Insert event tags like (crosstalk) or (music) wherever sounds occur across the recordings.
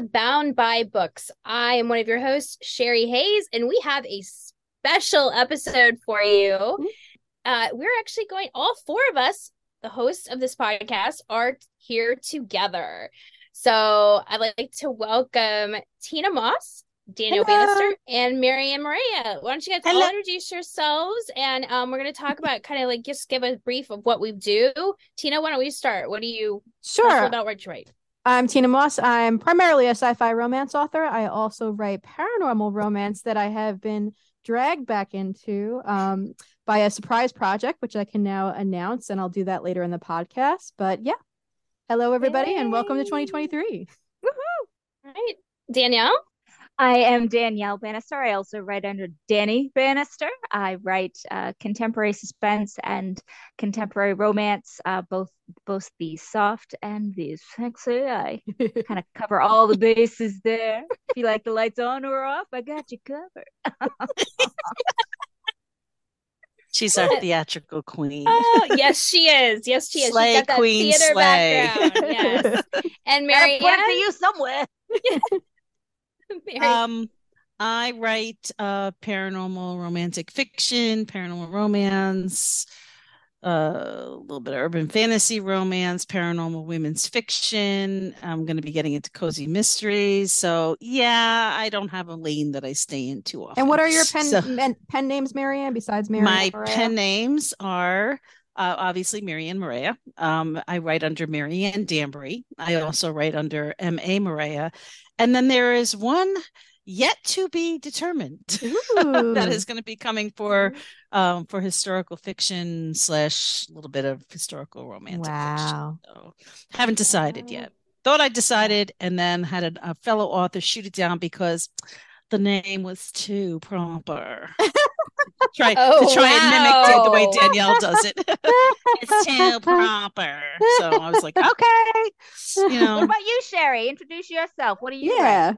To Bound by Books. I am one of your hosts, Sherry Hayes, and we have a special episode for you. Uh, we're actually going, all four of us, the hosts of this podcast, are here together. So I'd like to welcome Tina Moss, Daniel Hello. Bannister, and Marianne Maria. Why don't you guys all introduce yourselves? And um, we're going to talk about kind of like just give a brief of what we do. Tina, why don't we start? What do you Sure. about what you write? I'm Tina Moss. I'm primarily a sci fi romance author. I also write paranormal romance that I have been dragged back into um, by a surprise project, which I can now announce, and I'll do that later in the podcast. But yeah, hello, everybody, and welcome to Yay. 2023. All right, Danielle. I am Danielle Bannister. I also write under Danny Bannister. I write uh, contemporary suspense and contemporary romance, uh, both both the soft and the sexy. I kind of cover all the bases there. If you like the lights on or off, I got you covered. (laughs) She's our (laughs) theatrical queen. Oh, (laughs) yes, she is. Yes, she is. Slay, She's got that queen, theater slay. background. Yes. And Gotta put it to you somewhere. (laughs) Mary- Um, I write uh paranormal romantic fiction, paranormal romance, uh, a little bit of urban fantasy romance, paranormal women's fiction. I'm going to be getting into cozy mysteries. So yeah, I don't have a lane that I stay in too often. and what are your (laughs) pen So- men, pen names, Marianne, besides Marianne? My Maria? pen names are uh, obviously Marianne Maria. Um, I write under Marianne Danbury. I also write under M.A. Maria. And then there is one yet to be determined (laughs) that is going to be coming for um, for historical fiction slash a little bit of historical romantic fiction. Wow. So haven't decided yet. Thought I decided and then had a, a fellow author shoot it down because the name was too proper. (laughs) try Oh, to try and mimic it the way. Danielle does it. (laughs) it's too proper. So I was like, okay, you What know, about you, Sherry? Introduce yourself. What do you write? Yeah.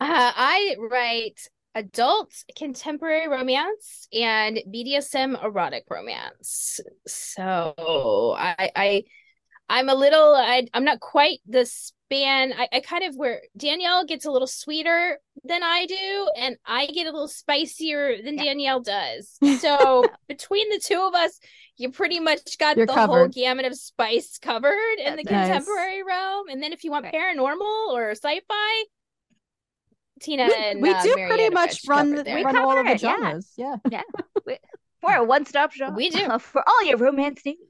Uh, I write adult contemporary romance and BDSM erotic romance. So I, I I'm a little I I'm not quite the span. I, I kind of where Danielle gets a little sweeter than I do, and I get a little spicier than Yeah. Danielle does. (laughs) So between the two of us, you pretty much got You're the whole gamut of spice covered in the nice. contemporary realm. And then if you want Right. paranormal or sci-fi, Tina We, and we uh, do Marianne pretty much actually run the. We run all of the genres. yeah. genres. Yeah. (laughs) We're a one-stop shop. We do. (laughs) for all your romance needs.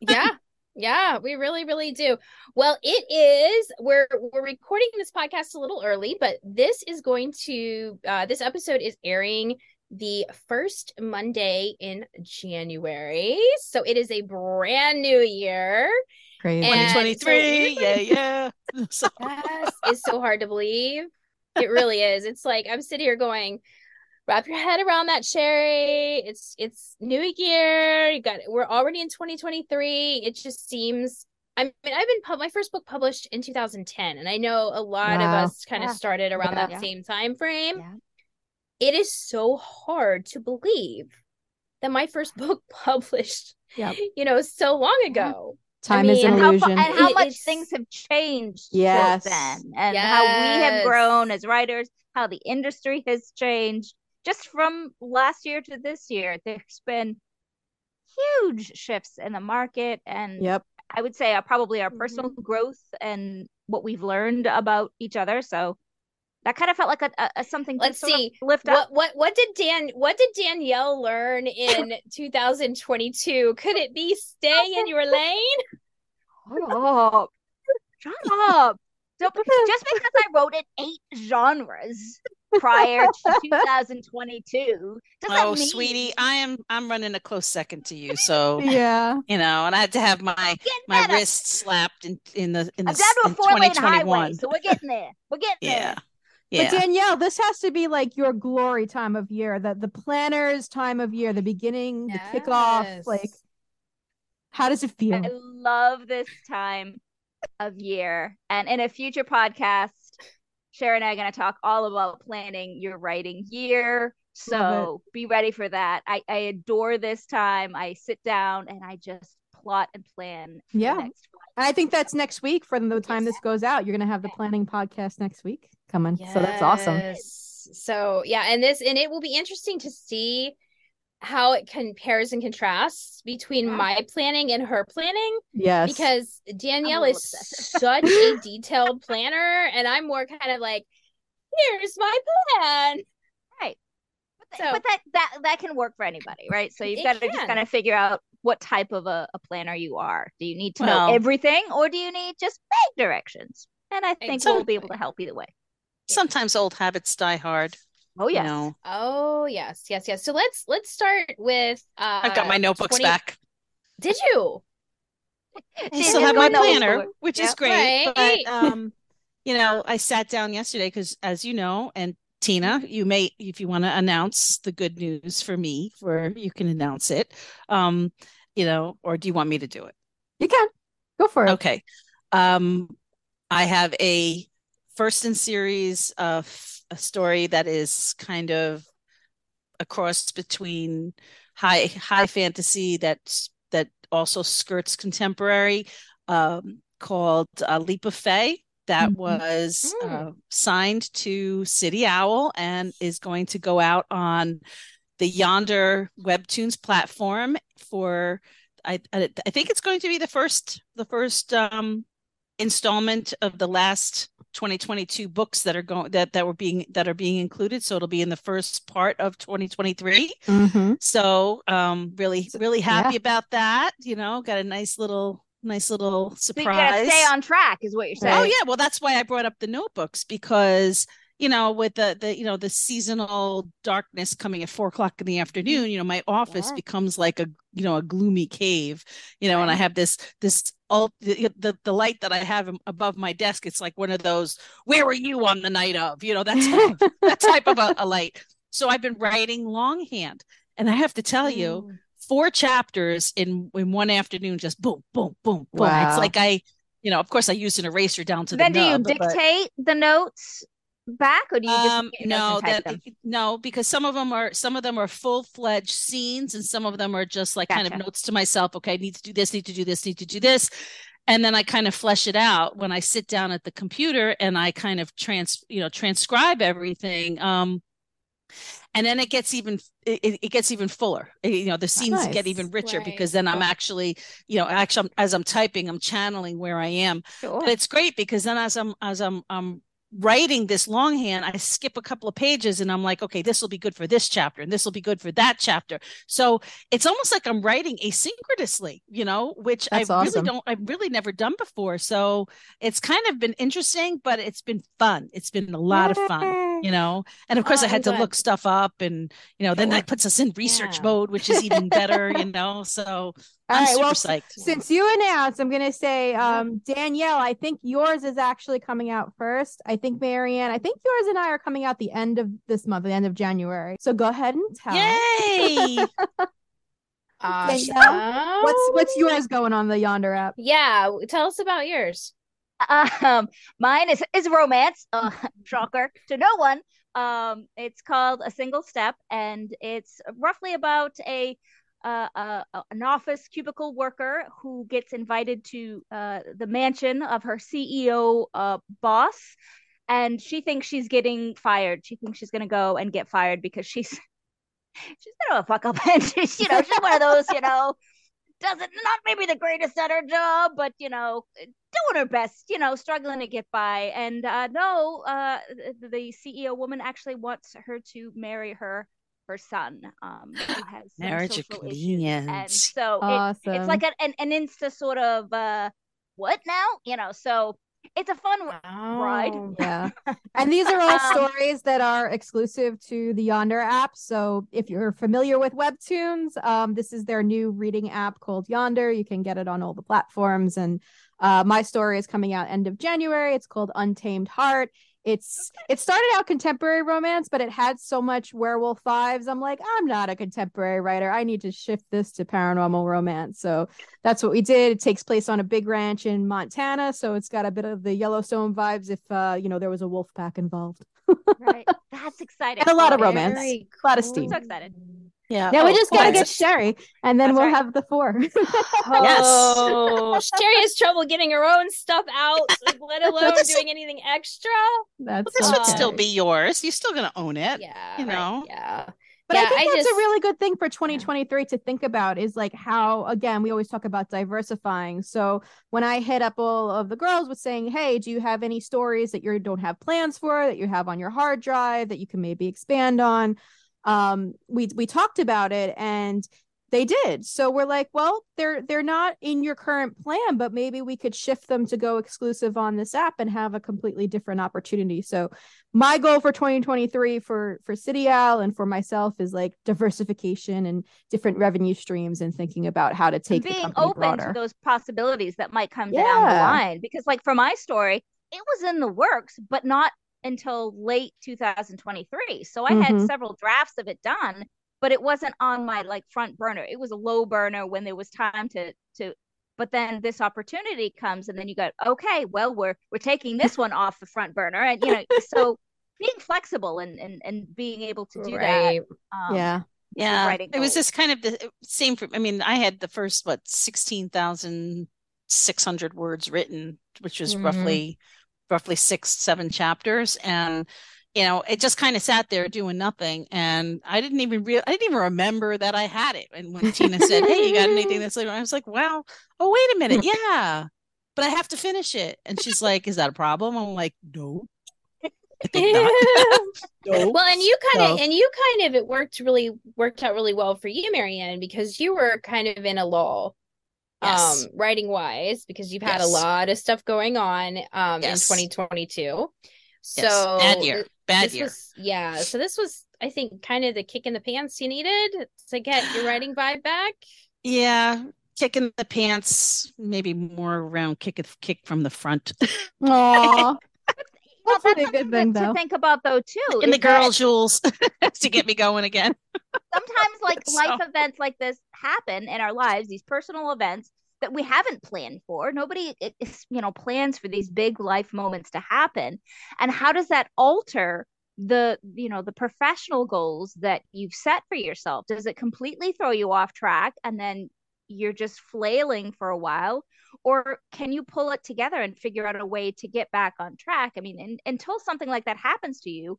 yeah yeah we really really do well it is we're we're recording this podcast a little early but this is going to uh this episode is airing the first monday in january so it is a brand new year Crazy. And- 2023. so (laughs) yeah, yeah. (laughs) So yes it's so hard to believe it really is it's like i'm sitting here going wrap your head around that sherry it's it's new year you got we're already in 2023 it just seems i mean i've been pub- my first book published in 2010 and i know a lot Wow. of us kind of started around Yeah. that Yeah. same time frame Yeah. it is so hard to believe that my first (laughs) book published Yep. you know so long Yeah. ago Time is mean, an and how, illusion. and how It- much things have changed Yes. since then and how we have grown as writers how the industry has changed just from last year to this year there's been huge shifts in the market and Yep. i would say uh, probably our Mhm. personal growth and what we've learned about each other so that kind of felt like a, a, a something Let's to sort see. of lift up what what what did Dan what did Danielle learn in (laughs) 2022? Could it be stay in your (laughs) lane? Shut up. Shut up. So, (laughs) just because I wrote in eight genres prior to (laughs) 2022 doesn't oh, mean sweetie, I am I'm running a close second to you. So Yeah. (laughs) you know, and I had to have my my better. wrist slapped in in the in the I'm down to a in 2021. highway, so we're getting there. We're getting (laughs) Yeah. there. Yeah. But Danielle, this has to be like your glory time of year, the the planners time of year, the beginning, the kickoff. Like, how does it feel? I love this time of year. And in a future podcast, Sharon and I are going to talk all about planning your writing year. So be ready for that. I, I adore this time. I sit down and I just plot and plan Yeah. the next I think that's next week for the time this goes out. You're going to have the planning podcast next week coming. Yes. So that's awesome. So, yeah, and this and it will be interesting to see how it compares and contrasts between uh-huh. my planning and her planning. Yes. Because Danielle oh, is (laughs) such a detailed planner and I'm more kind of like here's my plan. Right. But, so, but that that that can work for anybody, right? So you've got to just kind of figure out what type of a, a planner you are. Do you need to well, know everything or do you need just vague directions? And I think we'll be able to help either way. Sometimes old habits die hard. Oh yes. You know? Oh yes, yes, yes. So let's let's start with uh I've got my notebooks 20... back. Did you? I still have my planner, which yep. is great. Right. But um you know, I sat down yesterday because, as you know, and Tina, you may, if you want to announce the good news for me, for you can announce it. Um, you know, or do you want me to do it? You can go for it. Okay. Um, I have a first in series of a story that is kind of a cross between high high fantasy that that also skirts contemporary um, called uh, Leap of Fae that mm-hmm. was mm. uh, signed to City Owl and is going to go out on the Yonder Webtoons platform for I I think it's going to be the first the first um, installment of the last 2022 books that are going that that were being that are being included so it'll be in the first part of 2023 mm-hmm. so um really really happy yeah. about that you know got a nice little nice little surprise. So you stay on track, is what you're saying. Oh yeah, well that's why I brought up the notebooks because you know with the the you know the seasonal darkness coming at four o'clock in the mm-hmm. afternoon, you know my office yeah. becomes like a you know a gloomy cave, you know, right. and I have this this all the, the, the light that I have above my desk. It's like one of those. Where were you on the night of? You know that's (laughs) that type of a, a light. So I've been writing longhand, and I have to tell you mm. four chapters in in one afternoon, just boom, boom, boom, boom. Wow. It's like I, you know, of course I used an eraser down to then the. Then do you dictate but, the notes back, or do you just um, no that them? no because some of them are some of them are full fledged scenes, and some of them are just like gotcha. kind of notes to myself. Okay, I need to do this, need to do this, need to do this. And then I kind of flesh it out when I sit down at the computer and I kind of trans, you know, transcribe everything. Um, and then it gets even it, it gets even fuller you know the scenes nice. get even richer right. because then i'm actually you know actually as i'm typing i'm channeling where i am sure. but it's great because then as i'm as i'm i'm writing this longhand, I skip a couple of pages and I'm like, okay, this will be good for this chapter and this will be good for that chapter. So it's almost like I'm writing asynchronously, you know, which That's I awesome. really don't, I've really never done before. So it's kind of been interesting, but it's been fun. It's been a lot of fun, you know. And of course, oh, I had to look stuff up and, you know, then that puts us in research yeah. mode, which is even better, you (laughs) know. So I'm right, super well, psyched. Since you announced, I'm going to say, um, Danielle, I think yours is actually coming out first. I think Marianne, I think yours and I are coming out the end of this month, the end of January. So go ahead and tell. Yay! (laughs) awesome. What's what's yours going on the Yonder app? Yeah, tell us about yours. Um, mine is is romance. Uh, (laughs) shocker to no one. Um, it's called A Single Step, and it's roughly about a uh, uh, an office cubicle worker who gets invited to uh, the mansion of her CEO uh, boss, and she thinks she's getting fired. She thinks she's gonna go and get fired because she's (laughs) she's gonna fuck up, and (laughs) she's you know she's one of those you know doesn't not maybe the greatest at her job, but you know doing her best, you know struggling to get by. And uh, no, uh, the CEO woman actually wants her to marry her her son um who (gasps) has marriage of convenience and so awesome. it, it's like an, an, an insta sort of uh what now you know so it's a fun oh, ride. Yeah. (laughs) And these are all um, stories that are exclusive to the yonder app. So if you're familiar with webtoons um this is their new reading app called yonder. You can get it on all the platforms. And uh, my story is coming out end of january. It's called untamed heart it's okay. it started out contemporary romance but it had so much werewolf vibes. I'm like i'm not a contemporary writer. I need to shift this to paranormal romance. So that's what we did. It takes place on a big ranch in montana so it's got a bit of the yellowstone vibes if uh you know there was a wolf pack involved. Right. That's (laughs) exciting. And a lot of romance. cool. a lot of steam. I'm so excited Yeah. Now we Oh, just gotta get Sherry, and then That's we'll right. have the four. (laughs) Oh, Sherry has trouble getting her own stuff out, like, let (laughs) alone this- doing anything extra. That's This would still be yours. You're still gonna own it. Yeah, You right, know? yeah. But yeah, I think that's just, a really good thing for 2023 to think about is like how, again, we always talk about diversifying. So when I hit up all of the girls with saying, hey, do you have any stories that you don't have plans for, that you have on your hard drive that you can maybe expand on? Um, we we talked about it and they did. So we're like, well, they're they're not in your current plan, but maybe we could shift them to go exclusive on this app and have a completely different opportunity. So my goal for 2023 for for City Owl and for myself is like diversification and different revenue streams and thinking about how to take being open broader. to those possibilities that might come down the line because like for my story it was in the works but not until late 2023 so i had Mhm. several drafts of it done but it wasn't on my like front burner it was a low burner when there was time to to but then this opportunity comes and then you go okay well we're we're taking this one off the front burner and you know (laughs) so being flexible and and, and being able to do right. that um, yeah. Yeah. It was just kind of the same for I mean, I had the first what, 16,600 words written, which was Mhm. roughly roughly 6 7 chapters and you know, it just kind of sat there doing nothing and I didn't even real I didn't even remember that I had it. And when Tina said, "Hey, you got anything that's later?" I was like, "Wow. Oh, wait a minute. (laughs) Yeah. But I have to finish it." And she's like, "Is that a problem?" I'm like, "No." (laughs) No. well, and you kind of So- and you kind of it worked really worked out really well for you, Marianne, because you were kind of in a lull. Yes. Um, writing wise, because you've had a lot of stuff going on um Yes. in 2022. So Bad year. Bad year. was yeah, so this was I think kind of the kick in the pants you needed to get your (sighs) writing vibe back. Yeah, kick in the pants, maybe more around kick it kick from the front. (laughs) Aw. You know, That's a that's good something thing, to think about though too in the is that- girl jewels (laughs) to get me going again. sometimes like (laughs) So- life events like this happen in our lives these personal events that we haven't planned for. Nobody you know plans for these big life moments to happen. And how does that alter the you know the professional goals that you've set for yourself? Does it completely throw you off track and then you're just flailing for a while or can you pull it together and figure out a way to get back on track i mean in, until something like that happens to you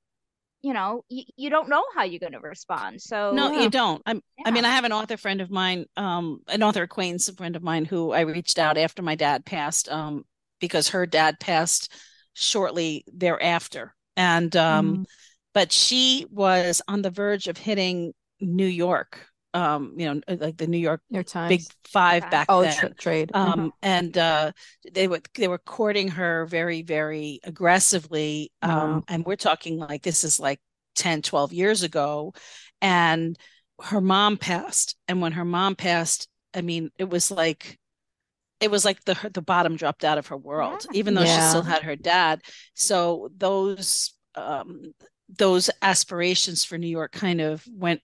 you know you, you don't know how you're going to respond so No, Yeah. you don't. I'm I mean, I have an author friend of mine, um, an author acquaintance friend of mine who I reached out after my dad passed, um, because her dad passed shortly thereafter. And um, Mm. but she was on the verge of hitting New York, um, you know, like the New York Your time. Big Five Okay. back oh, then. tra- trade. um Mhm. and uh they were they were courting her very very aggressively um Wow. and we're talking like this is like 10 12 years ago and her mom passed and when her mom passed i mean it was like it was like the the bottom dropped out of her world Yeah. even though she still had her dad so those um those aspirations for New York kind of went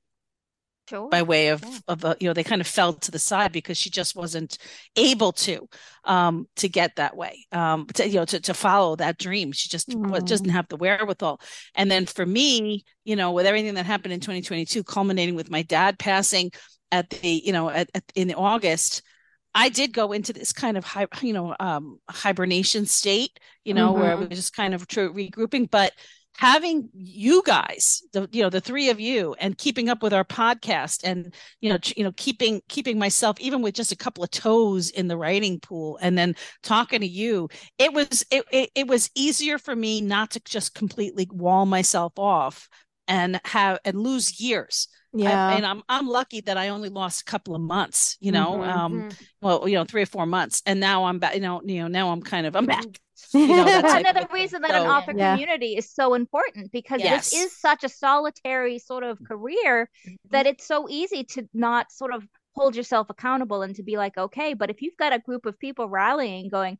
Sure. by way of Yeah. of a, you know they kind of fell to the side because she just wasn't able to um to get that way um to you know to, to follow that dream she just Mm. doesn't have the wherewithal and then for me you know with everything that happened in 2022 culminating with my dad passing at the you know at, at in August I did go into this kind of hi, you know um hibernation state you know where I Mhm. was just kind of regrouping but having you guys the you know the three of you and keeping up with our podcast and you know you know keeping keeping myself even with just a couple of toes in the writing pool and then talking to you it was it it, it was easier for me not to just completely wall myself off and have and lose years I- Yeah. and I'm I'm lucky that I only lost a couple of months, you know, Mhm. um, Mhm. well, you know, three or four months, and now I'm back, you know, you know, now I'm kind of I'm back. You know, That's (laughs) another reason that an author Yeah. community is so important because Yes. this is such a solitary sort of career that it's so easy to not sort of hold yourself accountable and to be like, okay, but if you've got a group of people rallying, going,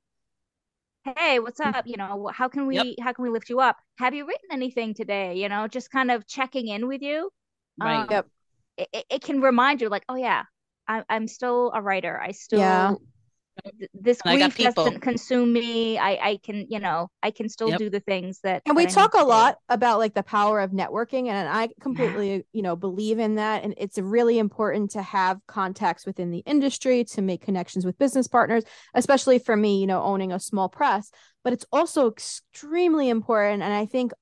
hey, what's up? You know, how can we Yep. how can we lift you up? Have you written anything today? You know, just kind of checking in with you. Right. Um, Yep. It, it- it can remind you, like, oh yeah, I, I'm still a writer. I still Yeah. This grief doesn't consume me. I, I can, you know, I can still yep. do the things that. And we that talk a lot about like the power of networking, and I completely, yeah. you know, believe in that. And it's really important to have contacts within the industry to make connections with business partners, especially for me, you know, owning a small press. But it's also extremely important, and I think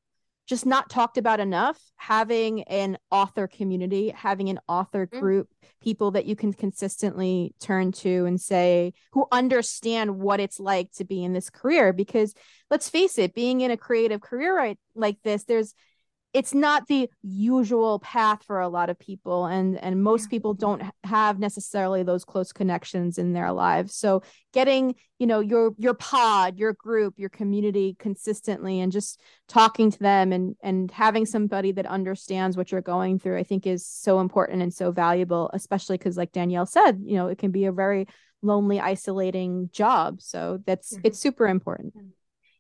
just not talked about enough having an author community having an author mm. group mm. people that you can consistently turn to and say who understand what it's like to be in this career because let's face it being in a creative career right like this there's it's not the usual path for a lot of people and and most people don't have necessarily those close connections in their lives. So getting you know your your pod your group your community consistently and just talking to them and and having somebody that understands what you're going through i think is so important and so valuable especially because like danielle said you know it can be a very lonely isolating job. So that's mm-hmm. it's super important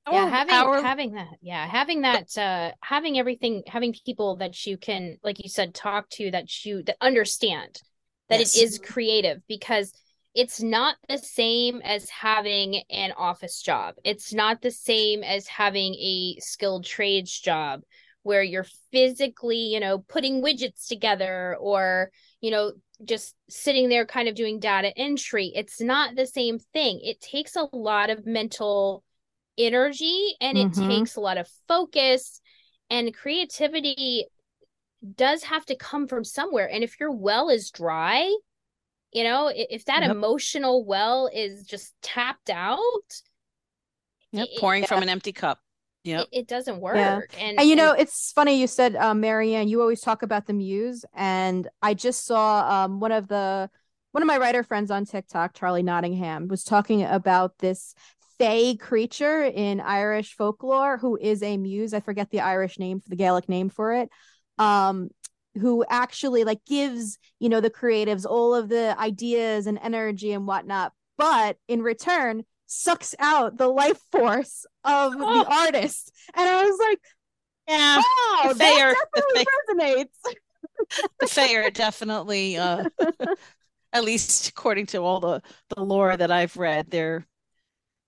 yeah oh, having our... having that yeah having that uh having everything having people that you can like you said talk to that you that understand that yes. it is creative because it's not the same as having an office job. It's not the same as having a skilled trades job where you're physically you know putting widgets together or you know just sitting there kind of doing data entry. It's not the same thing. It takes a lot of mental energy and it mm-hmm. takes a lot of focus and creativity does have to come from somewhere and if your well is dry you know if that yep. emotional well is just tapped out yep. It, pouring from an empty cup yeah, it, it, doesn't work. Yeah. And, and you know, it's funny you said, uh, Marianne, you always talk about the muse. And I just saw um, one of the one of my writer friends on TikTok, Charlie Nottingham, was talking about this fae creature in Irish folklore who is a muse. I forget the Irish name for the Gaelic name for it. Um, who actually like gives you know the creatives all of the ideas and energy and whatnot, but in return sucks out the life force of oh. the artist. And I was like, yeah, wow, the that definitely the resonates. the fair definitely uh (laughs) at least according to all the the lore that I've read, they're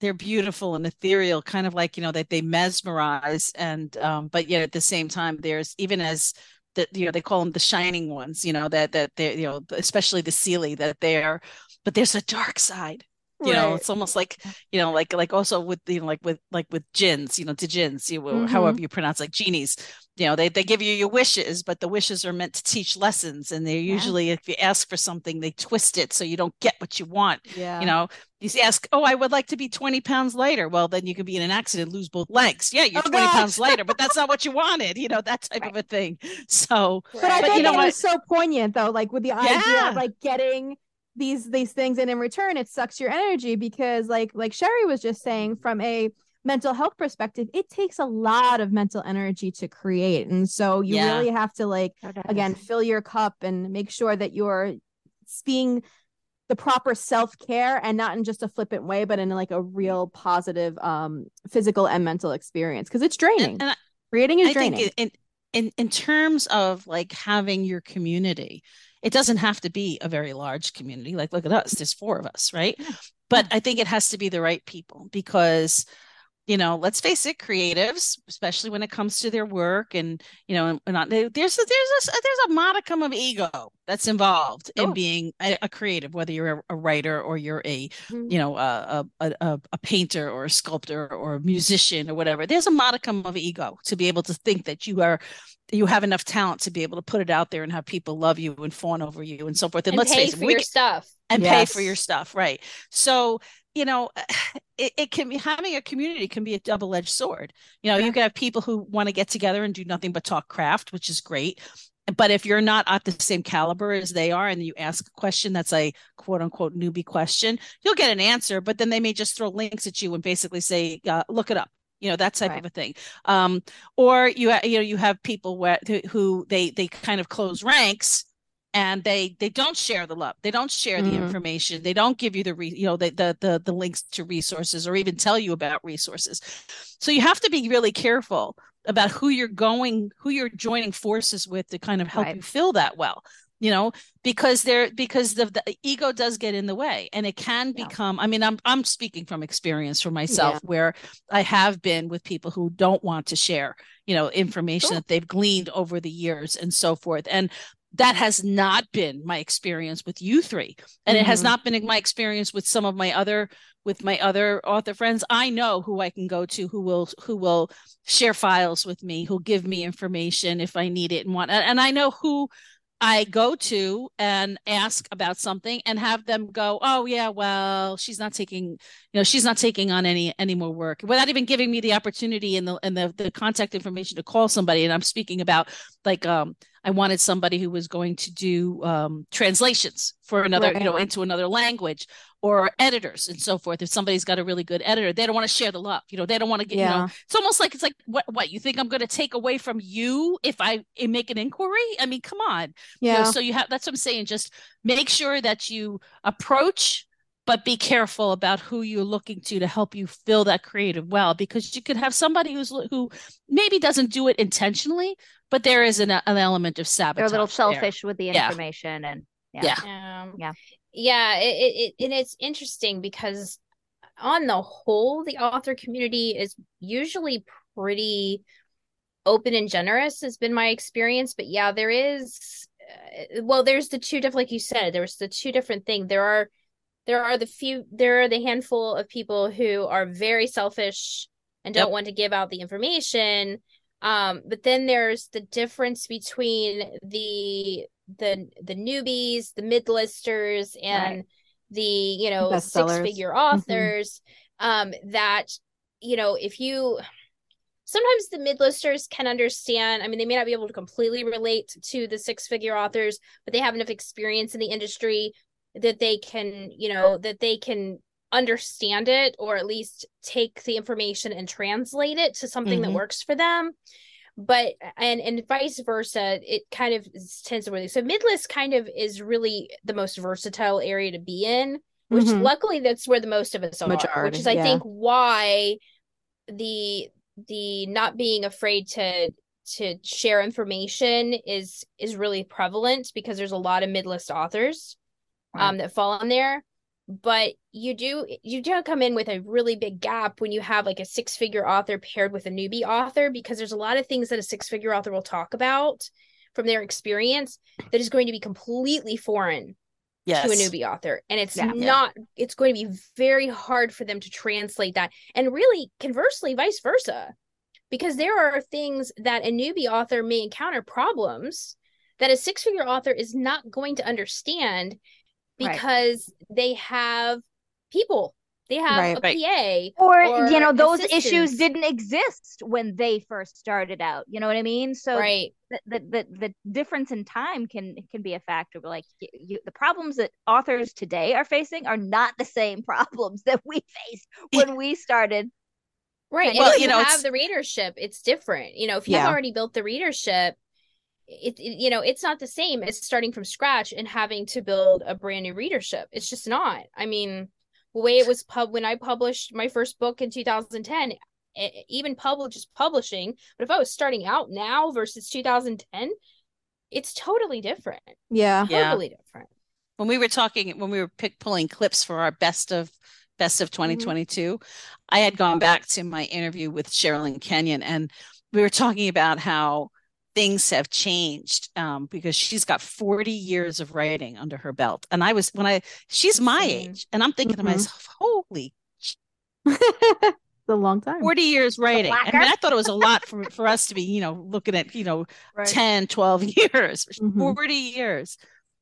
they're beautiful and ethereal kind of like you know that they mesmerize and um but yet at the same time there's even as that you know they call them the shining ones you know that that they you know especially the Síle that they're but there's a dark side you right. know it's almost like you know like like also with you know like with like with jinns you know the jinns you mm-hmm. however you pronounce like genies you know they, they give you your wishes but the wishes are meant to teach lessons and they're yeah. usually if you ask for something they twist it so you don't get what you want yeah you know you ask oh i would like to be 20 pounds lighter well then you could be in an accident lose both legs yeah you're oh, 20 gosh. pounds lighter but that's not what you wanted you know that (laughs) type right. of a thing so but i think you know it was so poignant though like with the idea yeah. of like getting these these things and in return it sucks your energy because like like sherry was just saying mm-hmm. from a mental health perspective it takes a lot of mental energy to create and so you yeah. really have to like again fill your cup and make sure that you're being the proper self-care and not in just a flippant way but in like a real positive um physical and mental experience because it's draining and, and I, creating is I draining in, in in terms of like having your community it doesn't have to be a very large community. Like, look at us, there's four of us, right? Yeah. But I think it has to be the right people because you know let's face it creatives especially when it comes to their work and you know not, there's a, there's a there's a modicum of ego that's involved oh. in being a, a, creative whether you're a, a, writer or you're a mm-hmm. you know a, a, a painter or a sculptor or a musician or whatever there's a modicum of ego to be able to think that you are you have enough talent to be able to put it out there and have people love you and fawn over you and so forth and, and let's pay face for it, your stuff and yes. pay for your stuff right so you know (sighs) it, it can be having a community can be a double-edged sword you know yeah. you can have people who want to get together and do nothing but talk craft which is great but if you're not at the same caliber as they are and you ask a question that's a quote unquote newbie question you'll get an answer but then they may just throw links at you and basically say uh, look it up you know that type right. of a thing um, or you you know you have people where, who they they kind of close ranks and they they don't share the love they don't share mm-hmm. the information they don't give you the re, you know the, the the the links to resources or even tell you about resources so you have to be really careful about who you're going who you're joining forces with to kind of help right. you fill that well you know because they're because the, the ego does get in the way and it can yeah. become i mean i'm i'm speaking from experience for myself yeah. where i have been with people who don't want to share you know information that they've gleaned over the years and so forth and that has not been my experience with you three and mm-hmm. it has mm-hmm. not been my experience with some of my other with my other author friends i know who i can go to who will who will share files with me who'll give me information if i need it and want and i know who I go to and ask about something and have them go, "Oh yeah, well, she's not taking, you know, she's not taking on any any more work without even giving me the opportunity and the and the the contact information to call somebody." And I'm speaking about like um I wanted somebody who was going to do um, translations for another, right. you know, into another language or editors and so forth. If somebody's got a really good editor, they don't want to share the love. You know, they don't want to get, yeah. you know, it's almost like it's like what what you think I'm going to take away from you if I make an inquiry? I mean, come on. Yeah. You know, so you have that's what I'm saying. Just make sure that you approach but be careful about who you're looking to to help you fill that creative well because you could have somebody who's who maybe doesn't do it intentionally but there is an, an element of sabotage they're a little selfish there. with the information yeah. and yeah yeah um, yeah, yeah it, it, and it's interesting because on the whole the author community is usually pretty open and generous has been my experience but yeah there is uh, well there's the two different like you said there's the two different thing there are there are the few there are the handful of people who are very selfish and don't yep. want to give out the information um but then there's the difference between the the the newbies the mid-listers and right. the you know six figure mm-hmm. authors mm-hmm. um that you know if you sometimes the mid-listers can understand i mean they may not be able to completely relate to the six figure authors but they have enough experience in the industry that they can you know that they can understand it or at least take the information and translate it to something mm-hmm. that works for them but and and vice versa it kind of tends to work so midlist kind of is really the most versatile area to be in which mm-hmm. luckily that's where the most of us Majority, are which is i yeah. think why the the not being afraid to to share information is is really prevalent because there's a lot of midlist authors right. um that fall on there but you do you do come in with a really big gap when you have like a six figure author paired with a newbie author because there's a lot of things that a six figure author will talk about from their experience that is going to be completely foreign yes. to a newbie author and it's yeah, not yeah. it's going to be very hard for them to translate that and really conversely vice versa because there are things that a newbie author may encounter problems that a six figure author is not going to understand because right. they have people they have right, a right. PA or, or, you know those issues didn't exist when they first started out you know what i mean so right the the the, the difference in time can can be a factor but like you, the problems that authors today are facing are not the same (laughs) problems that we faced when we started right well you, you know have the readership it's different you know if you've yeah. already built the readership it, it, you know it's not the same as starting from scratch and having to build a brand new readership. It's just not. I mean the way it was pub when i published my first book in 2010 it, even publish just publishing but if i was starting out now versus 2010 it's totally different. Yeah. Totally yeah. different. When we were talking when we were pick, pulling clips for our best of best of 2022 mm-hmm. i had gone back to my interview with Sherrilyn Kenyon and we were talking about how things have changed um, because she's got 40 years of writing under her belt. And I was when I she's my age, and I'm thinking mm-hmm. to myself, holy (laughs) it's a long time 40 years writing I mean I thought it was a lot (laughs) for, for us to be you know looking at you know right. 10 12 (laughs) years mm-hmm. 40 years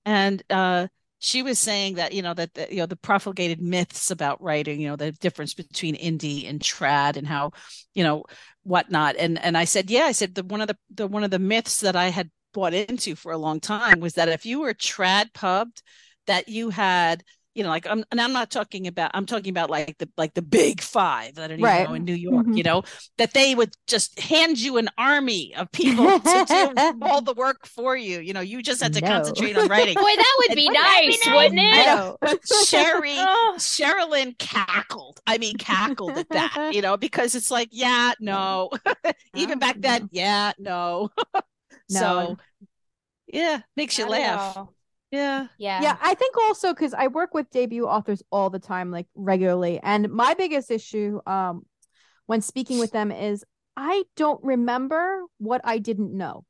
and uh she was saying that you know that the, you know the profligated myths about writing you know the difference between indie and trad and how you know whatnot. And and i said yeah i said the one of the, the one of the myths that i had bought into for a long time was that if you were trad pubbed that you had you know, like I'm, and I'm not talking about, I'm talking about like the like the big five that are right. know in New York, mm-hmm. you know, that they would just hand you an army of people to do (laughs) all the work for you. You know, you just had to no. concentrate on (laughs) writing. Boy, that would be nice, be nice, wouldn't it? Sherry, (laughs) oh. Sherrilyn cackled. I mean, cackled at that, you know, because it's like, yeah, no. Even back then, yeah, no. so Yeah, makes you laugh. all. Yeah. Yeah. Yeah, I think also because I work with debut authors all the time, like regularly. And my biggest issue um when speaking with them is I don't remember what I didn't know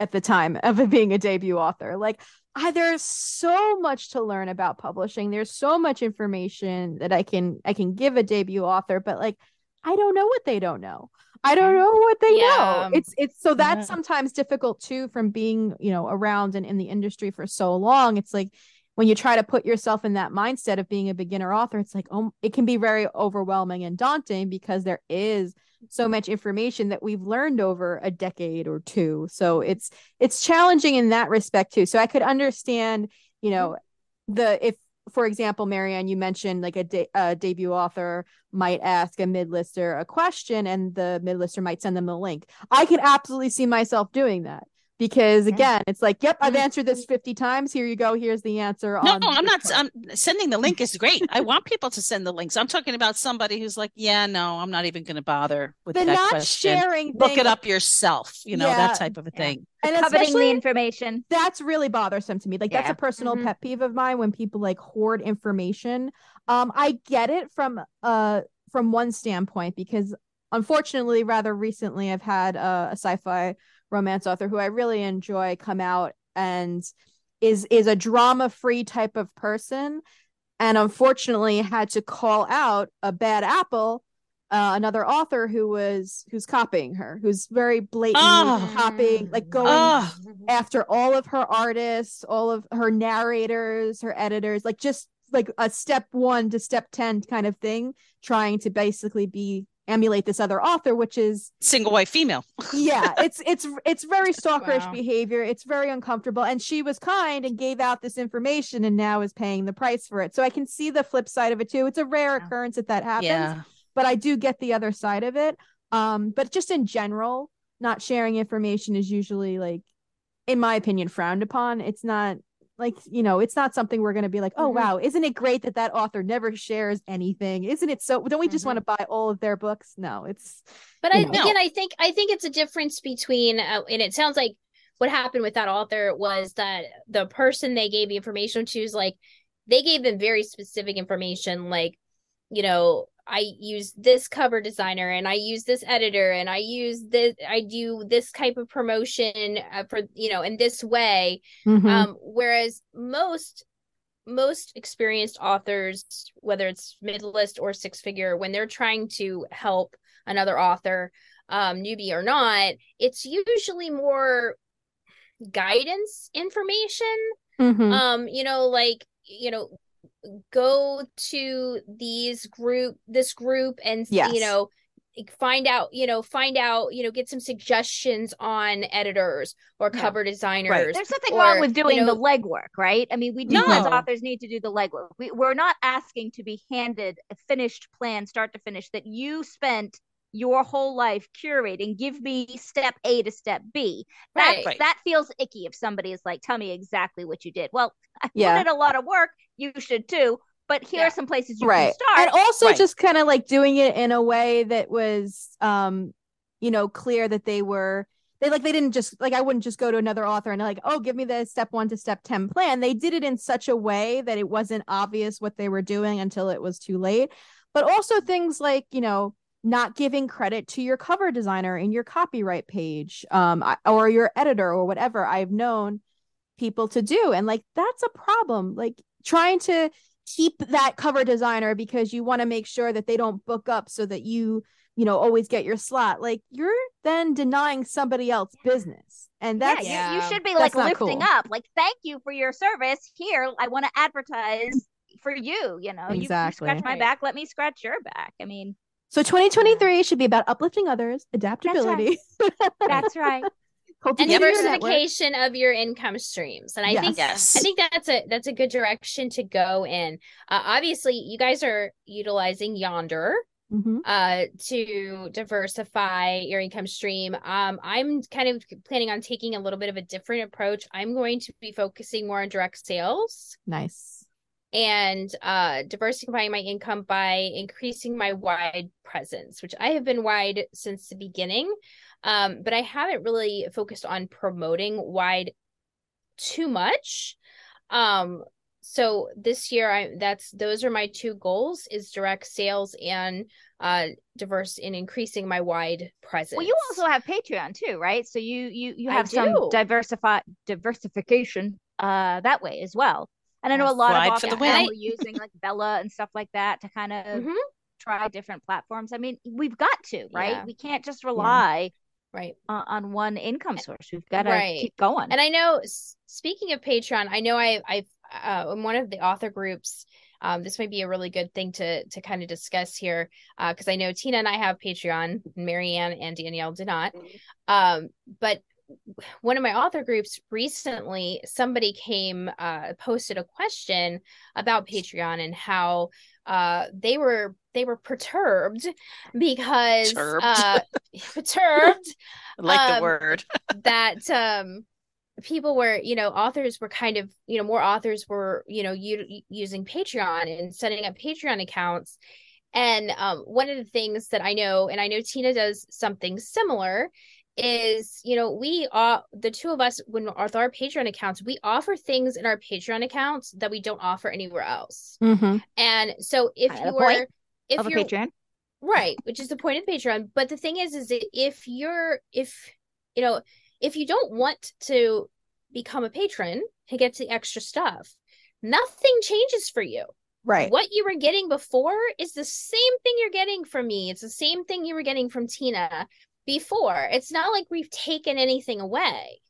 at the time (laughs) of being a debut author. Like I, there's so much to learn about publishing. There's so much information that I can I can give a debut author, but like I don't know what they don't know. I don't um, know what they Yeah. know. It's it's so that's Yeah. sometimes difficult too from being, you know, around and in the industry for so long. It's like when you try to put yourself in that mindset of being a beginner author, it's like, oh, it can be very overwhelming and daunting because there is so much information that we've learned over a decade or two. So it's it's challenging in that respect too. So I could understand, you know, mm-hmm. the if for example, Marianne, you mentioned like a, de- a debut author might ask a mid-lister a question and the mid-lister might send them a link. I can absolutely see myself doing that because again, it's like, yep, I've answered this 50 times. Here you go. Here's the answer. No, on I'm not. I'm sending the link is great. I want people to send the links. I'm talking about somebody who's like, yeah, no, I'm not even going to bother with the that not question. sharing Look thing, it up yourself. You know Yeah. that type of a Yeah. thing. and Coveting the especially information. that's really bothersome to me. Like that's a personal Mhm. pet peeve of mine when people like hoard information. Um, I get it from uh from one standpoint because unfortunately, rather recently, I've had uh, a sci-fi romance author who I really enjoy come out and is is a drama free type of person, and unfortunately had to call out a bad apple. Uh, another author who was who's copying her, who's very blatantly Oh. Ah. copying, like mm-hmm. going Oh. after all of her artists, all of her narrators, her editors, like just like a step one to step 10 kind of thing, trying to basically be emulate this other author, which is Single white female. (laughs) yeah, it's it's it's very (laughs) stalkerish Wow. behavior. It's very uncomfortable. And she was kind and gave out this information and now is paying the price for it. So I can see the flip side of it too. It's a rare Yeah. occurrence that that happens Yeah. but I do get the other side of it. Um, but just in general, not sharing information is usually like, in my opinion, frowned upon. It's not like you know, it's not something we're going to be like, oh Mhm. wow, isn't it great that that author never shares anything? Isn't it so? Don't we just Mhm. want to buy all of their books? No, it's But I, know. again, I think I think it's a difference between, uh, and it sounds like what happened with that author was that the person they gave the information to is like they gave them very specific information, like you know, I use this cover designer and I use this editor and I use this, I do this type of promotion uh, for you know in this way. Mhm. Um, whereas most most experienced authors, whether it's mid list or six figure, when they're trying to help another author, um, newbie or not, it's usually more guidance information. Mhm. Um, you know, like, you know, go to these group this group and Yes. you know find out you know find out you know get some suggestions on editors or Yeah. cover designers There's nothing or, wrong with you doing know- the legwork, right? I mean, we do No. as authors need to do the legwork. We, we're not asking to be handed a finished plan, start to finish, that you spent your whole life curating. Give me step A to step B. That Right. That feels icky if somebody is like, "Tell me exactly what you did." Well, (laughs) I Yeah. put in a lot of work. You should too. But here Yeah. are some places you right can start. and also Right. just kind of like doing it in a way that was um you know clear that they were they like they didn't just like i wouldn't just go to another author and like oh give me the step one to step 10 plan they did it in such a way that it wasn't obvious what they were doing until it was too late but also things like you know not giving credit to your cover designer in your copyright page um or your editor or whatever i've known people to do and like that's a problem like trying to keep that cover designer because you want to make sure that they don't book up so that you you know always get your slot like you're then denying somebody else business and yeah, that's you, Yeah. you should be like lifting cool. up. Like, thank you for your service. Here, I want to advertise for you. You know, you- you, scratch my back, let me scratch your back. I mean, so 2023 should be about uplifting others adaptability that's right. (laughs) and cultivating your network. diversification of your income streams and i Yes. think Yes. I think that's a that's a good direction to go in. Uh, obviously, you guys are utilizing Yonder Mhm. uh, to diversify your income stream. Um, I'm kind of planning on taking a little bit of a different approach. I'm going to be focusing more on direct sales nice and uh, diversifying my income by increasing my wide presence, which I have been wide since the beginning. Um, but I haven't really focused on promoting wide too much. Um, so this year I that's those are my two goals is direct sales and uh diverse in increasing my wide presence. Well, you also have Patreon too, right? So you you you have some diversify diversification uh that way as well. And I know a lot of for the authors win. are using like Vella and stuff like that to kind of Mhm, try different platforms. I mean, we've got to, right? Yeah. We can't just rely right. on, on one income source. We've got to Right. keep going. And I know speaking of Patreon, I know I I've uh in one of the author groups um this might be a really good thing to to kind of discuss here uh because I know Tina and I have Patreon, and Marianne and Danielle do not. Um but one of my author groups recently somebody came uh posted a question about Patreon and how uh they were they were perturbed because Perturbed. uh (laughs) perturbed like the Um, word. (laughs) that um people were you know authors were kind of you know more authors were you know u- using patreon and setting up patreon accounts and um one of the things that i know and i know tina does something similar is you know we are the two of us when with our patreon accounts we offer things in our patreon accounts that we don't offer anywhere else Mm-hmm. and so if Kind you the point are if you're Patreon. Right, which is the point of the Patreon. But the thing is, is that if you're, if, you know, if you don't want to become a patron to get to the extra stuff, nothing changes for you. Right. What you were getting before is the same thing you're getting from me. It's the same thing you were getting from Tina before. It's not like we've taken anything away.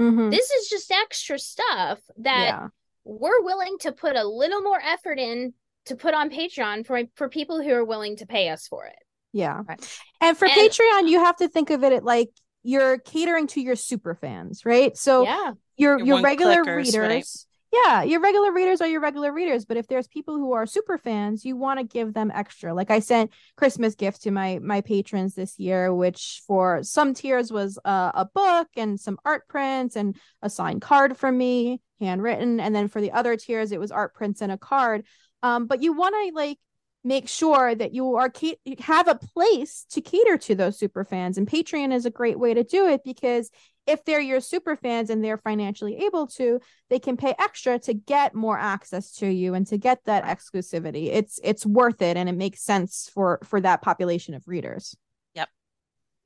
Mm-hmm. This is just extra stuff that yeah. we're willing to put a little more effort in to put on Patreon for for people who are willing to pay us for it. Yeah. Right. And for And- Patreon, you have to think of it like you're catering to your super fans, right? So yeah. your Your your regular clickers, right? readers yeah your regular readers are your regular readers but if there's people who are super fans you want to give them extra. Like i sent christmas gifts to my my patrons this year which for some tiers was uh, a book and some art prints and a signed card from me handwritten. And then for the other tiers it was art prints and a card. Um but you want to like make sure that you are have a place to cater to those super fans. And patreon is a great way to do it because if they're your super fans and they're financially able to they can pay extra to get more access to you and to get that exclusivity it's it's worth it and it makes sense for for that population of readers Yep.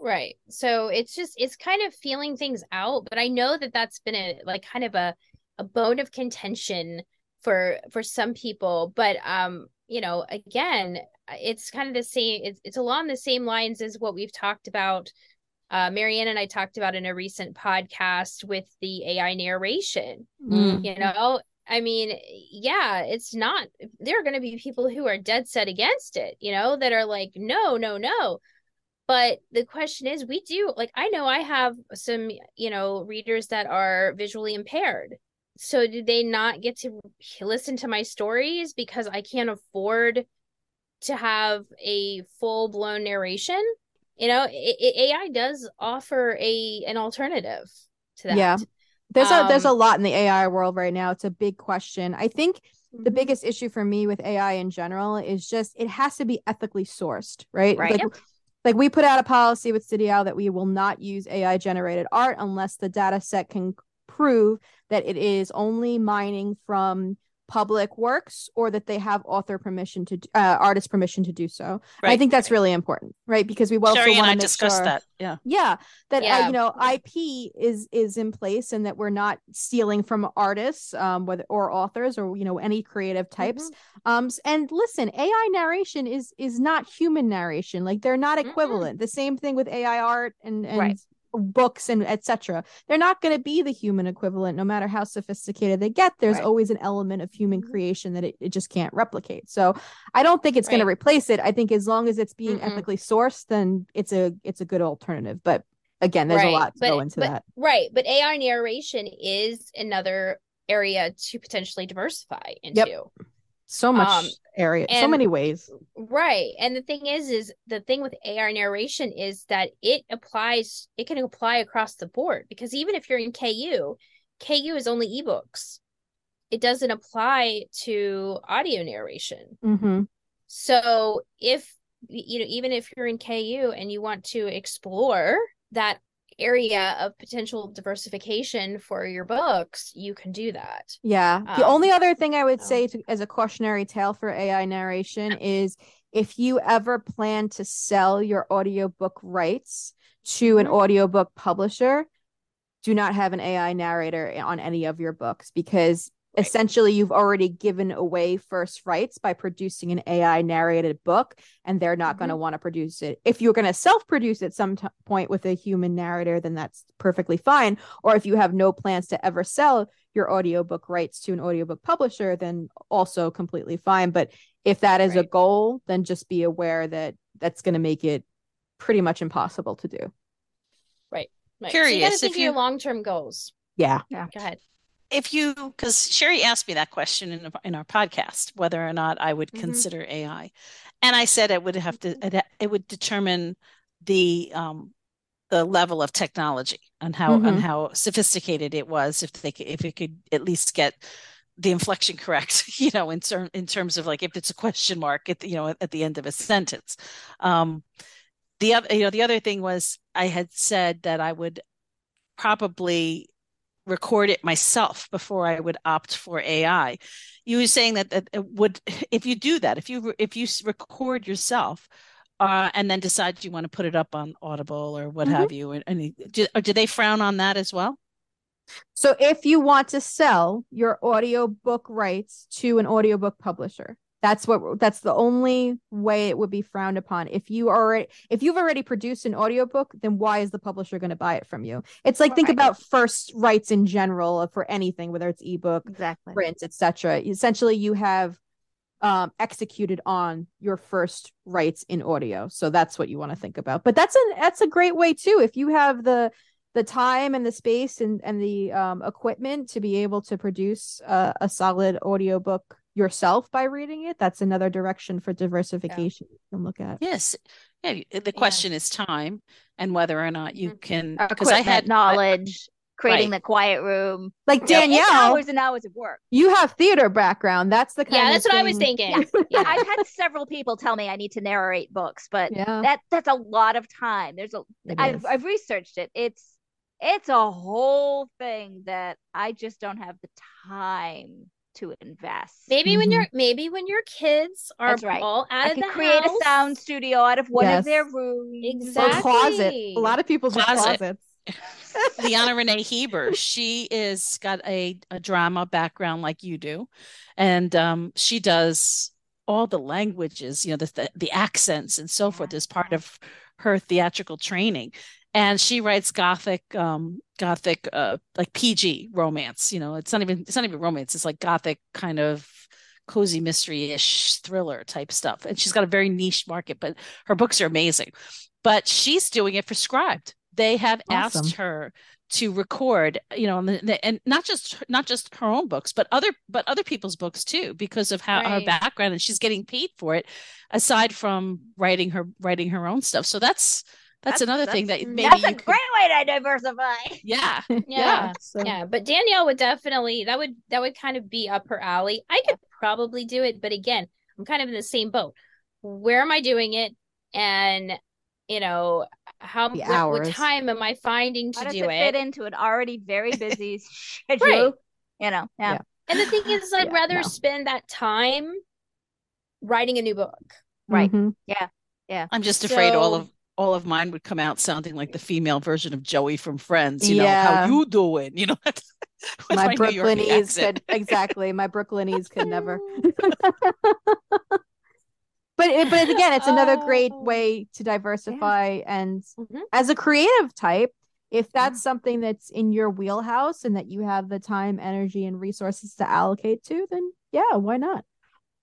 Right. So it's just it's kind of feeling things out, but I know that that's been a like kind of a a bone of contention for for some people, but um you know, again, it's kind of the same it's it's along the same lines as what we've talked about uh Marianne and I talked about in a recent podcast with the AI narration. Mm. You know, I mean, yeah, it's not there are going to be people who are dead set against it, you know, that are like no, no, no. But the question is, we do like I know I have some, you know, readers that are visually impaired. So do they not get to listen to my stories because I can't afford to have a full blown narration? You know, a- a- AI does offer a an alternative to that. Yeah. there's a there's a Um, lot in the ai world right now it's a big question i think the Mhm. biggest issue for me with ai in general is just it has to be ethically sourced right Right. like Yep. like we put out a policy with City Owl that we will not use AI generated art unless the data set can prove that it is only mining from public works or that they have author permission to uh, artist permission to do so. And I think that's really important, right? Because we also Sherry and want I to make discussed sure that. Yeah. yeah that uh, you know ip is is in place and that we're not stealing from artists um whether or authors or you know any creative types um and listen ai narration is is not human narration like they're not equivalent the same thing with ai art and and Right. Books and etc they're not going to be the human equivalent no matter how sophisticated they get. There's Right. always an element of human Mhm. creation that it, it just can't replicate. So i don't think it's going to replace it. I think as long as it's being Mm-mm. ethically sourced then it's a it's a good alternative. But again there's a lot to but- go into but- that. Right, but AI narration is another area to potentially diversify into. So much Um, area so many ways Right. And the thing is is the thing with ar narration is that it applies it can apply across the board because even if you're in KU, KU is only ebooks. It doesn't apply to audio narration. hmm So if you know even if you're in KU and you want to explore that area of potential diversification for your books, you can do that. Yeah. The Um, only other thing I would so- say to, as a cautionary tale for AI narration is if you ever plan to sell your audiobook rights to an Mhm. audiobook publisher, do not have an AI narrator on any of your books because Right. essentially you've already given away first rights by producing an AI narrated book and they're not going to mm-hmm. want to produce it. If you're going to self produce at some t- point with a human narrator, then that's perfectly fine. Or if you have no plans to ever sell your audiobook rights to an audiobook publisher, then also completely fine. But if that is a goal, then just be aware that that's going to make it pretty much impossible to do. Right. So you got to Curious, think if of your you- long term goals. Yeah. Go ahead. If you because Sherry asked me that question in in our podcast whether or not I would Mhm. consider AI, and I said it would have to it, would determine the um the level of technology and how and Mhm. how sophisticated it was if they could, if it could at least get the inflection (laughs) correct you know in term in terms of like if it's a question mark at the, you know at the end of a sentence um the other you know the other thing was I had said that I would probably record it myself before I would opt for AI. You were saying that that it would (laughs) if you do that, if you if you record yourself uh, and then decide you want to put it up on Audible or what Mhm. have you, and, and do they frown on that as well? So if you want to sell your audiobook rights to an audiobook publisher, that's what that's the only way it would be frowned upon. If you are if you've already produced an audiobook, then why is the publisher going to buy it from you? It's like think about first rights in general for anything, whether it's ebook, Exactly. print, etc. Essentially, you have um executed on your first rights in audio. So that's what you want to think about. But that's a that's a great way too. If you have the the time and the space and and the um equipment to be able to produce a, a solid audiobook yourself by reading it, that's another direction for diversification you can look at. Yes. Yeah, the question is time and whether or not you Mhm. can because Equipment, I had knowledge, creating Right. the quiet room. Like You know, Danielle, hours and hours of work. you have theater background. That's the kind Yeah, of that's what I was thinking. (laughs) Yeah. I've had several people tell me I need to narrate books, but Yeah. that that's a lot of time. There's a It I've is. I've researched it. It's it's a whole thing that I just don't have the time to invest. Maybe when Mhm. your maybe when your kids are That's right. all out I of can the create house. a sound studio out of one Yes. of their rooms. Or Exactly. closet. A lot of people's are Closet. closets. (laughs) Leanna Renee Hieber. She is got a, a drama background like you do, and um, she does all the languages, you know, the the, the accents and so forth Yeah. as part of her theatrical training. And she writes gothic, um, gothic, uh, like PG romance. You know, it's not even it's not even romance. It's like gothic kind of cozy mystery-ish thriller type stuff. And she's got a very niche market, but her books are amazing. But she's doing it for Scribd. They have Awesome. asked her to record, you know, and, not just not just her own books, but other but other people's books too, because of how her background, and she's getting paid for it, aside from writing her writing her own stuff. So that's that's, That's- another thing mm, that maybe That's you a could, great way to diversify. (laughs) yeah, Yeah. So- Yeah, but Danielle would definitely that would that would kind of be up her alley. I could probably do it, but again, I'm kind of in the same boat. Where am I doing it? And you know, how The what, what time am I finding to How does do it it? fit into an already very (laughs) busy schedule? Right. You know, yeah. Yeah. And the thing is, I'd Yeah, rather no. spend that time writing a new book. Right. Mhm. Yeah. Yeah. I'm just afraid all of all of mine would come out sounding like the female version of Joey from Friends. You know, how you doing? You know, (laughs) my York Brooklynese could exactly. My Brooklynese could never. (laughs) but it, but again, it's another great Oh. way to diversify. And Mhm. as a creative type, if that's something that's in your wheelhouse and that you have the time, energy, and resources to allocate to, then yeah, why not?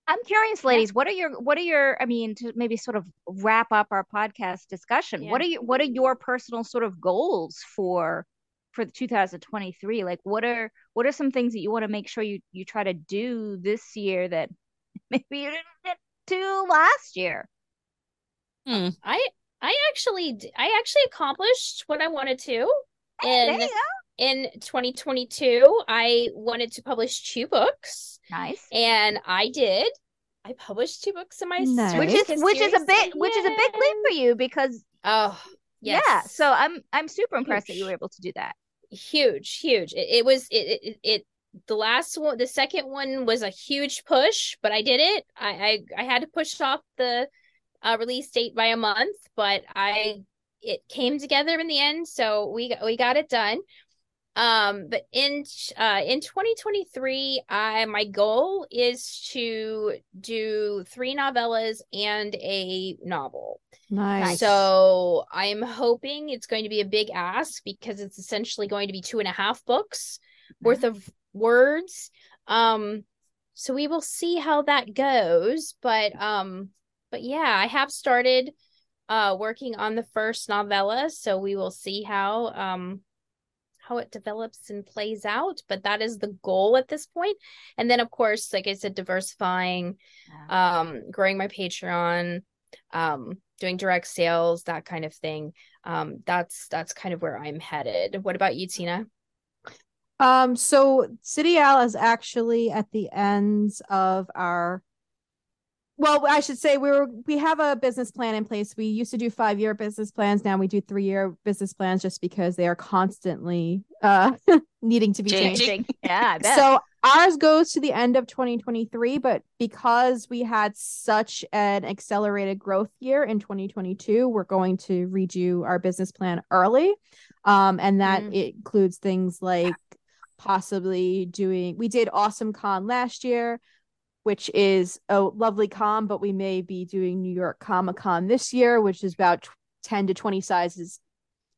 I'm curious, ladies, what are your what are your I mean to maybe sort of wrap up our podcast discussion. What are you what are your personal sort of goals for for 2023? Like what are what are some things that you want to make sure you you try to do this year that (laughs) maybe you didn't get to last year? Hmm. I I actually I actually accomplished what I wanted to Hey, in there you go. in 2022. I wanted to publish two books, Nice. and I did. I published two books in my Nice. Which is which is a series, big which is a big leap for you because Oh Yes. Yeah. So I'm I'm super impressed huge. that you were able to do that. Huge, huge. It, it was it, it it the last one the second one was a huge push, but I did it. I I, I had to push off the uh, release date by a month, but I it came together in the end, so we we got it done. Um, but in uh in 2023, I my goal is to do three novellas and a novel. Nice. So I'm hoping it's going to be a big ask because it's essentially going to be two and a half books worth of words. Um, so we will see how that goes. But um, but yeah, I have started uh working on the first novella, so we will see how um how it develops and plays out but that is the goal at this point. And then of course like i said diversifying um growing my patreon um doing direct sales that kind of thing. Um that's that's kind of where i'm headed. What about you tina? Um so City Owl is actually at the ends of our well i should say we were we have a business plan in place. We used to do five year business plans. Now we do three year business plans just because they are constantly uh (laughs) needing to be changing, changing. yeah so ours goes to the end of 2023 but because we had such an accelerated growth year in 2022 we're going to redo our business plan early. Um and that mm. includes things like possibly doing we did awesome con last year which is a lovely con, but we may be doing New York Comic Con this year, which is about 10 to 20 sizes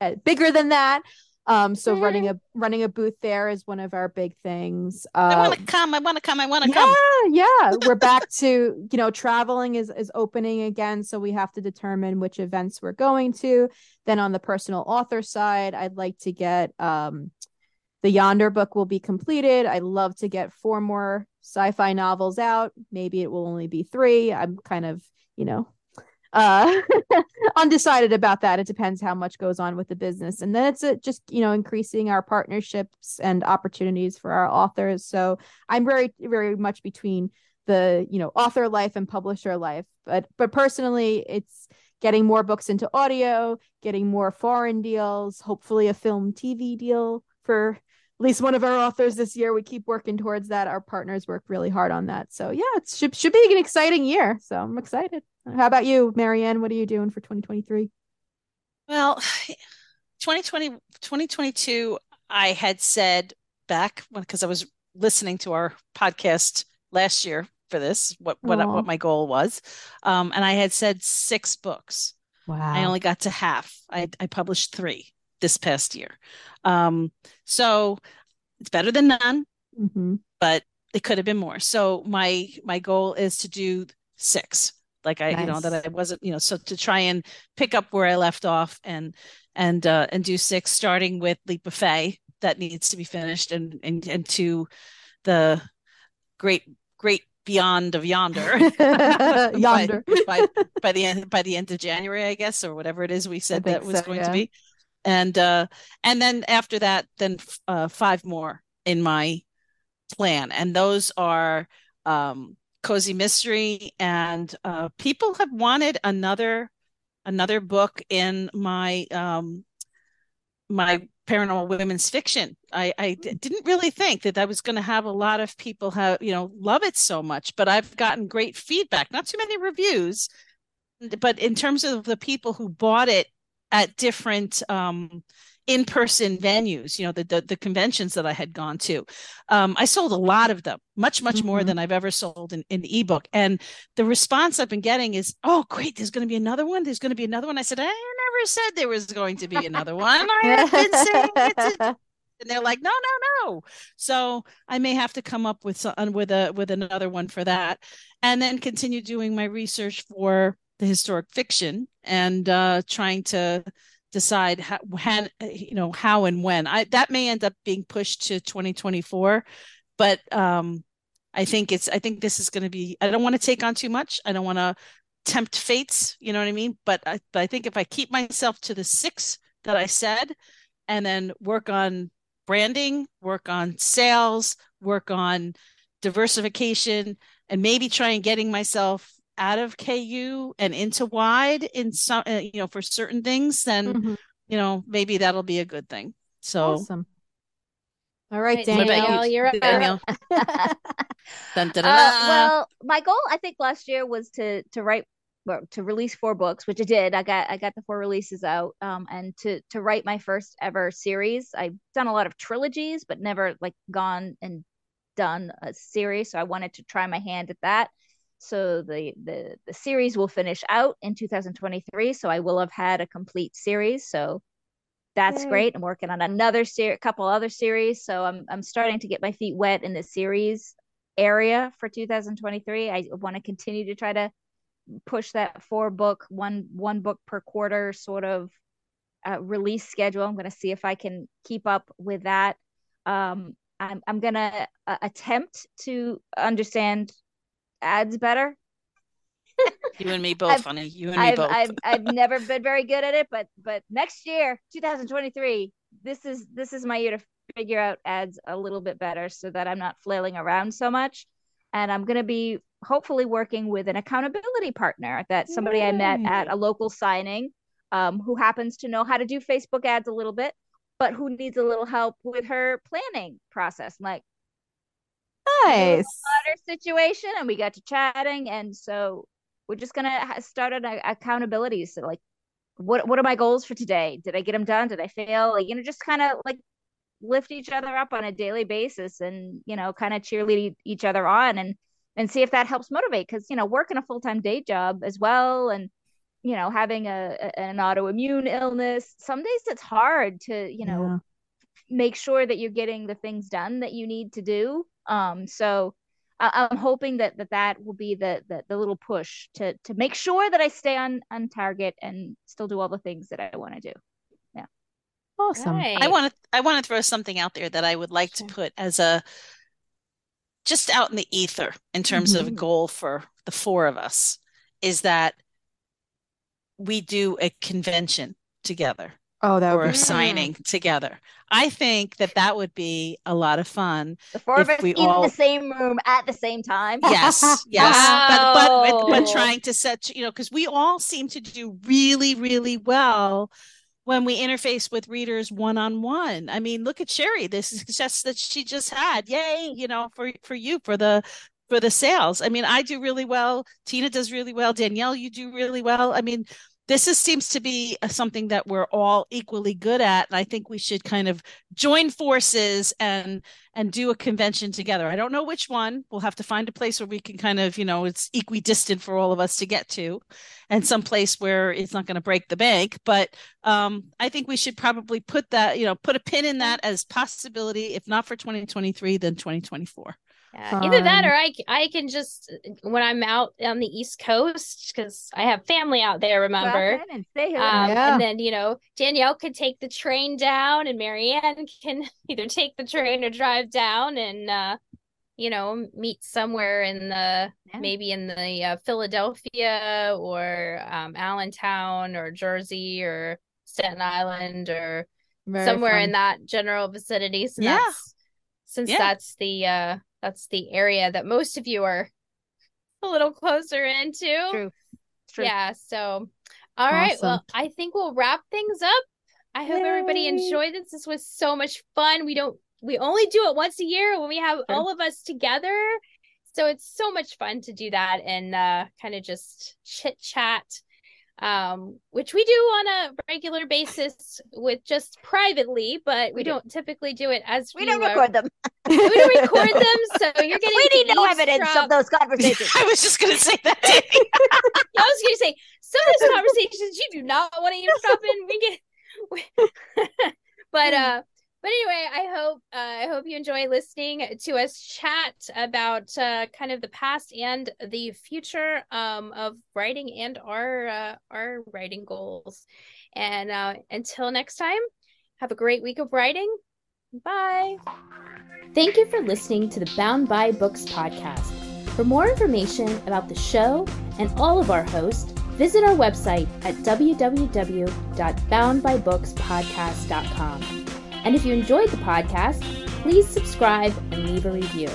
uh, bigger than that. Um, so mm. running a running a booth there is one of our big things. Uh, I want to come. I want to come. I want to yeah, come. Yeah, (laughs) we're back to you know traveling is is opening again, so we have to determine which events we're going to. Then on the personal author side, I'd like to get um, the Yonder book will be completed. I'd love to get four more sci-fi novels out. Maybe it will only be three. I'm kind of, you know, uh (laughs) undecided about that. It depends how much goes on with the business. And then it's a, just, you know, increasing our partnerships and opportunities for our authors. So I'm very, very much between the, you know, author life and publisher life. But but personally, it's getting more books into audio, getting more foreign deals, hopefully a film TV deal for at least one of our authors this year. We keep working towards that. Our partners work really hard on that. So yeah, it should should be an exciting year. So I'm excited. How about you, Marianne? What are you doing for 2023? Well, 2020 2022 I had said back when because I was listening to our podcast last year for this what what what my goal was. Um and I had said 6 books. Wow. I only got to half. I I published 3 this past year. Um, so it's better than none, mm-hmm. but it could have been more. So my my goal is to do six. Like I, nice. you know, that I wasn't, you know, so to try and pick up where I left off and and uh and do six, starting with Leap of that needs to be finished and and and to the great great beyond of yonder (laughs) (laughs) yonder by, by, by, the end by the end of january i guess or whatever it is we said that was so, going yeah. to be and uh and then after that then uh five more in my plan and those are um cozy mystery and uh people have wanted another another book in my um my paranormal women's fiction. I, I didn't really think that I was going to have a lot of people have you know love it so much, but I've gotten great feedback. Not too many reviews, but in terms of the people who bought it at different um, in-person venues you know the, the, the conventions that i had gone to. Um, i sold a lot of them much much mm-hmm. more than i've ever sold in, in ebook. And the response i've been getting is oh great there's going to be another one there's going to be another one. I said i never said there was going to be another one. I have been saying it's (laughs) a... and they're like no no no. So i may have to come up with some with a with another one for that and then continue doing my research for the historic fiction and uh, trying to decide how when you know how and when. I that may end up being pushed to 2024 but um i think it's i think this is going to be i don't want to take on too much. I don't want to tempt fates you know what i mean? But I, but I think if i keep myself to the six that i said and then work on branding work on sales work on diversification and maybe try and getting myself out of KU and into wide in some, uh, you know, for certain things, then Mhm. you know maybe that'll be a good thing. So Awesome. All right, Right, What about Danielle. Danielle, you're up. Danielle, (laughs) (laughs) dun, dun, dun, Uh, well, my goal I think last year was to to write well, to release four books, which I did. I got I got the four releases out, um, and to to write my first ever series. I've done a lot of trilogies, but never like gone and done a series. So I wanted to try my hand at that. So the the the series will finish out in 2023. So I will have had a complete series. So that's Yay. great. I'm working on another series, couple other series. So I'm I'm starting to get my feet wet in the series area for 2023. I want to continue to try to push that four book, one one book per quarter sort of uh, release schedule. I'm going to see if I can keep up with that. Um, I'm I'm going to uh, attempt to understand ads better. you and me (laughs) both, I've- honey. You and me I've, both. I've I've (laughs) never been very good at it, but but next year, 2023, this is this is my year to figure out ads a little bit better so that I'm not flailing around so much. And I'm gonna be hopefully working with an accountability partner that somebody I met at a local signing, um, who happens to know how to do Facebook ads a little bit, but who needs a little help with her planning process. I'm like Nice. our situation and we got to chatting and so we're just gonna start an accountability so like what what are my goals for today did i get them done did i fail like you know just kind of like lift each other up on a daily basis and you know kind of cheerlead each other on and and see if that helps motivate because you know working a full-time day job as well and you know having a, a an autoimmune illness some days it's hard to you know Yeah. make sure that you're getting the things done that you need to do. Um, so I- I'm hoping that that that will be the, the the little push to to make sure that I stay on on target and still do all the things that I want to do. Yeah. Awesome. Right. I want to I want to throw something out there that I would like Sure. to put as a just out in the ether in terms of a Mhm. goal for the four of us is that we do a convention together Oh, that or would a be Mm. signing together. I think that that would be a lot of fun. The four of If us we in all- the same room at the same time. Yes, (laughs) yes. But but but trying to set, you know, because we all seem to do really, really well when we interface with readers one on one. I mean, look at Sherry. This is success that she just had. Yay, you know, for for you for the for the sales. I mean, I do really well. Tina does really well. Danielle, you do really well. I mean, this is, seems to be something that we're all equally good at, and I think we should kind of join forces and and do a convention together. I don't know which one. We'll have to find a place where we can kind of, you know, it's equidistant for all of us to get to, and some place where it's not going to break the bank. But um, I think we should probably put that, you know, put a pin in that as possibility. If not for 2023, then 2024. Yeah, either that Fun. or I can just when I'm out on the East Coast because I have family out there. Remember, and say hello. um, Yeah. and then you know Danielle could take the train down, and Marianne can (laughs) either take the train or drive down, and uh, you know meet somewhere in the Yeah. maybe in the uh, Philadelphia or um, Allentown or Jersey or Staten Island or Very somewhere fun. in that general vicinity. So Yeah. that's since Yeah. that's the uh that's the area that most of you are a little closer into. True. True. Yeah, so all right. Awesome. Well, I think we'll wrap things up. I hope everybody enjoyed this. This was so much fun. We don't we only do it once a year when we have True. all of us together. So it's so much fun to do that and uh kind of just chit chat um which we do on a regular basis with just privately, but we, We do. don't typically do it as We don't uh, record them. (laughs) we don't record (laughs) them, so you're getting We to need no evidence eavesdrop. of those conversations. (laughs) I was just going to say that. I was gonna say some of those conversations you do not want to eavesdrop in. We get, but uh, but anyway, I hope uh, I hope you enjoy listening to us chat about uh, kind of the past and the future um of writing and our uh, our writing goals. And uh, until next time, have a great week of writing. Bye. Thank you for listening to the Bound by Books podcast. For more information about the show and all of our hosts, visit our website at www.boundbybookspodcast.com. And if you enjoyed the podcast, please subscribe and leave a review.